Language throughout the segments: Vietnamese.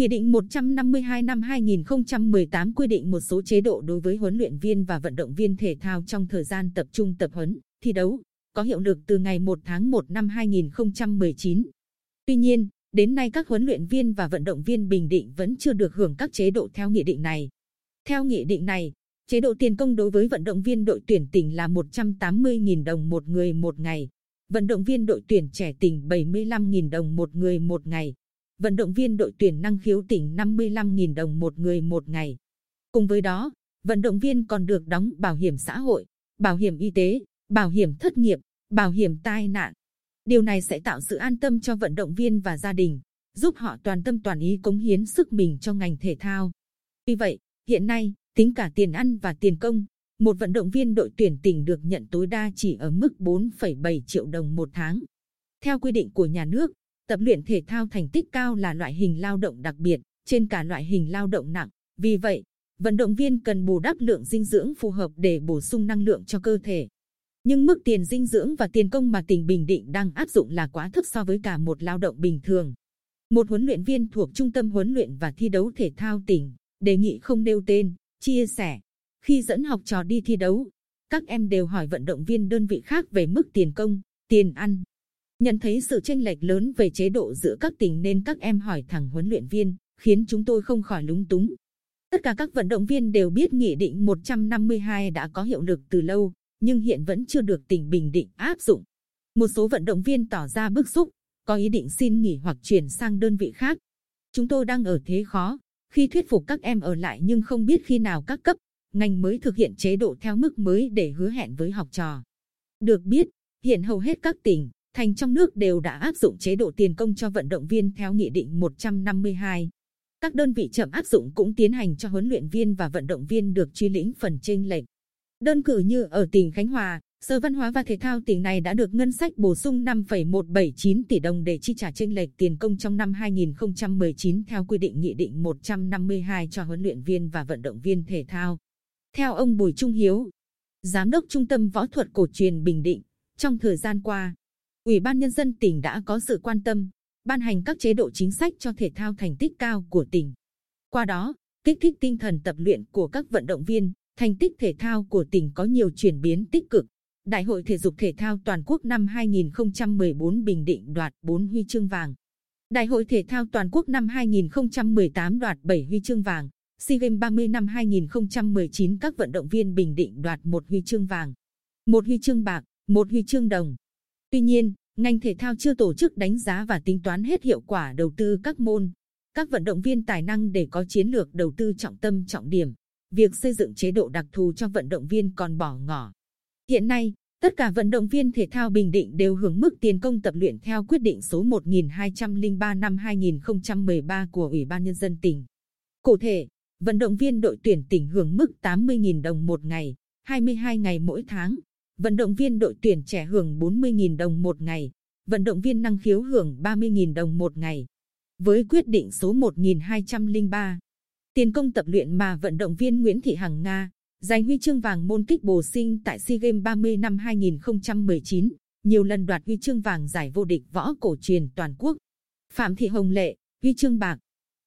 Nghị định 152 năm 2018 quy định một số chế độ đối với huấn luyện viên và vận động viên thể thao trong thời gian tập trung tập huấn, thi đấu, có hiệu lực từ ngày 1 tháng 1 năm 2019. Tuy nhiên, đến nay các huấn luyện viên và vận động viên Bình Định vẫn chưa được hưởng các chế độ theo nghị định này. Theo nghị định này, chế độ tiền công đối với vận động viên đội tuyển tỉnh là 180.000 đồng một người một ngày, vận động viên đội tuyển trẻ tỉnh 75.000 đồng một người một ngày, vận động viên đội tuyển năng khiếu tỉnh 55.000 đồng một người một ngày. Cùng với đó, vận động viên còn được đóng bảo hiểm xã hội, bảo hiểm y tế, bảo hiểm thất nghiệp, bảo hiểm tai nạn. Điều này sẽ tạo sự an tâm cho vận động viên và gia đình, giúp họ toàn tâm toàn ý cống hiến sức mình cho ngành thể thao. Vì vậy, hiện nay, tính cả tiền ăn và tiền công, một vận động viên đội tuyển tỉnh được nhận tối đa chỉ ở mức 4,7 triệu đồng một tháng. Theo quy định của nhà nước, tập luyện thể thao thành tích cao là loại hình lao động đặc biệt trên cả loại hình lao động nặng. Vì vậy, vận động viên cần bù đắp lượng dinh dưỡng phù hợp để bổ sung năng lượng cho cơ thể. Nhưng mức tiền dinh dưỡng và tiền công mà tỉnh Bình Định đang áp dụng là quá thấp so với cả một lao động bình thường. Một huấn luyện viên thuộc Trung tâm huấn luyện và thi đấu thể thao tỉnh đề nghị không nêu tên, chia sẻ. Khi dẫn học trò đi thi đấu, các em đều hỏi vận động viên đơn vị khác về mức tiền công, tiền ăn. Nhận thấy sự chênh lệch lớn về chế độ giữa các tỉnh nên các em hỏi thẳng huấn luyện viên, khiến chúng tôi không khỏi lúng túng. Tất cả các vận động viên đều biết Nghị định 152 đã có hiệu lực từ lâu, nhưng hiện vẫn chưa được tỉnh Bình Định áp dụng. Một số vận động viên tỏ ra bức xúc, có ý định xin nghỉ hoặc chuyển sang đơn vị khác. Chúng tôi đang ở thế khó, khi thuyết phục các em ở lại nhưng không biết khi nào các cấp, ngành mới thực hiện chế độ theo mức mới để hứa hẹn với học trò. Được biết, hiện hầu hết các tỉnh, thành trong nước đều đã áp dụng chế độ tiền công cho vận động viên theo Nghị định 152. Các đơn vị chậm áp dụng cũng tiến hành cho huấn luyện viên và vận động viên được truy lĩnh phần chênh lệch. Đơn cử như ở tỉnh Khánh Hòa, Sở Văn hóa và Thể thao tỉnh này đã được ngân sách bổ sung 5,179 tỷ đồng để chi trả chênh lệch tiền công trong năm 2019 theo quy định Nghị định 152 cho huấn luyện viên và vận động viên thể thao. Theo ông Bùi Trung Hiếu, Giám đốc Trung tâm Võ thuật Cổ truyền Bình Định, trong thời gian qua, Ủy ban Nhân dân tỉnh đã có sự quan tâm, ban hành các chế độ chính sách cho thể thao thành tích cao của tỉnh. Qua đó, kích thích tinh thần tập luyện của các vận động viên, thành tích thể thao của tỉnh có nhiều chuyển biến tích cực. Đại hội thể dục thể thao toàn quốc năm 2014 Bình Định đoạt 4 huy chương vàng. Đại hội thể thao toàn quốc năm 2018 đoạt 7 huy chương vàng. SEA Games 30 năm 2019 các vận động viên Bình Định đoạt một huy chương vàng, một huy chương bạc, một huy chương đồng. Tuy nhiên, ngành thể thao chưa tổ chức đánh giá và tính toán hết hiệu quả đầu tư các môn, các vận động viên tài năng để có chiến lược đầu tư trọng tâm trọng điểm. Việc xây dựng chế độ đặc thù cho vận động viên còn bỏ ngỏ. Hiện nay, tất cả vận động viên thể thao Bình Định đều hưởng mức tiền công tập luyện theo quyết định số 1203 năm 2013 của Ủy ban Nhân dân tỉnh. Cụ thể, vận động viên đội tuyển tỉnh hưởng mức 80.000 đồng một ngày, 22 ngày mỗi tháng. Vận động viên đội tuyển trẻ hưởng 40.000 đồng một ngày, vận động viên năng khiếu hưởng 30.000 đồng một ngày. Với quyết định số 1203, tiền công tập luyện mà vận động viên Nguyễn Thị Hằng Nga giành huy chương vàng môn kích bồ sinh tại SEA Games 30 năm 2019, nhiều lần đoạt huy chương vàng giải vô địch võ cổ truyền toàn quốc. Phạm Thị Hồng Lệ, huy chương bạc,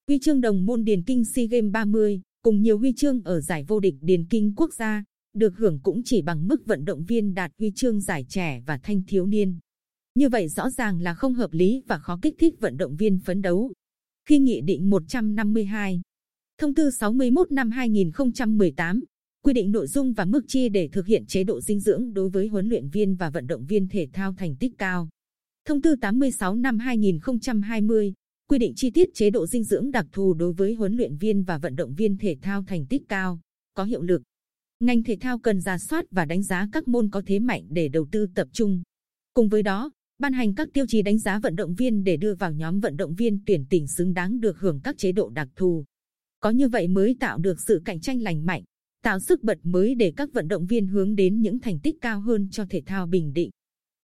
huy chương đồng môn điền kinh SEA Games 30, cùng nhiều huy chương ở giải vô địch điền kinh quốc gia, được hưởng cũng chỉ bằng mức vận động viên đạt huy chương giải trẻ và thanh thiếu niên. Như vậy rõ ràng là không hợp lý và khó kích thích vận động viên phấn đấu. Khi Nghị định 152, Thông tư 61 năm 2018, quy định nội dung và mức chi để thực hiện chế độ dinh dưỡng đối với huấn luyện viên và vận động viên thể thao thành tích cao. Thông tư 86 năm 2020, quy định chi tiết chế độ dinh dưỡng đặc thù đối với huấn luyện viên và vận động viên thể thao thành tích cao, có hiệu lực. Ngành thể thao cần ra soát và đánh giá các môn có thế mạnh để đầu tư tập trung. Cùng với đó, ban hành các tiêu chí đánh giá vận động viên để đưa vào nhóm vận động viên tuyển tỉnh xứng đáng được hưởng các chế độ đặc thù. Có như vậy mới tạo được sự cạnh tranh lành mạnh, tạo sức bật mới để các vận động viên hướng đến những thành tích cao hơn cho thể thao Bình Định.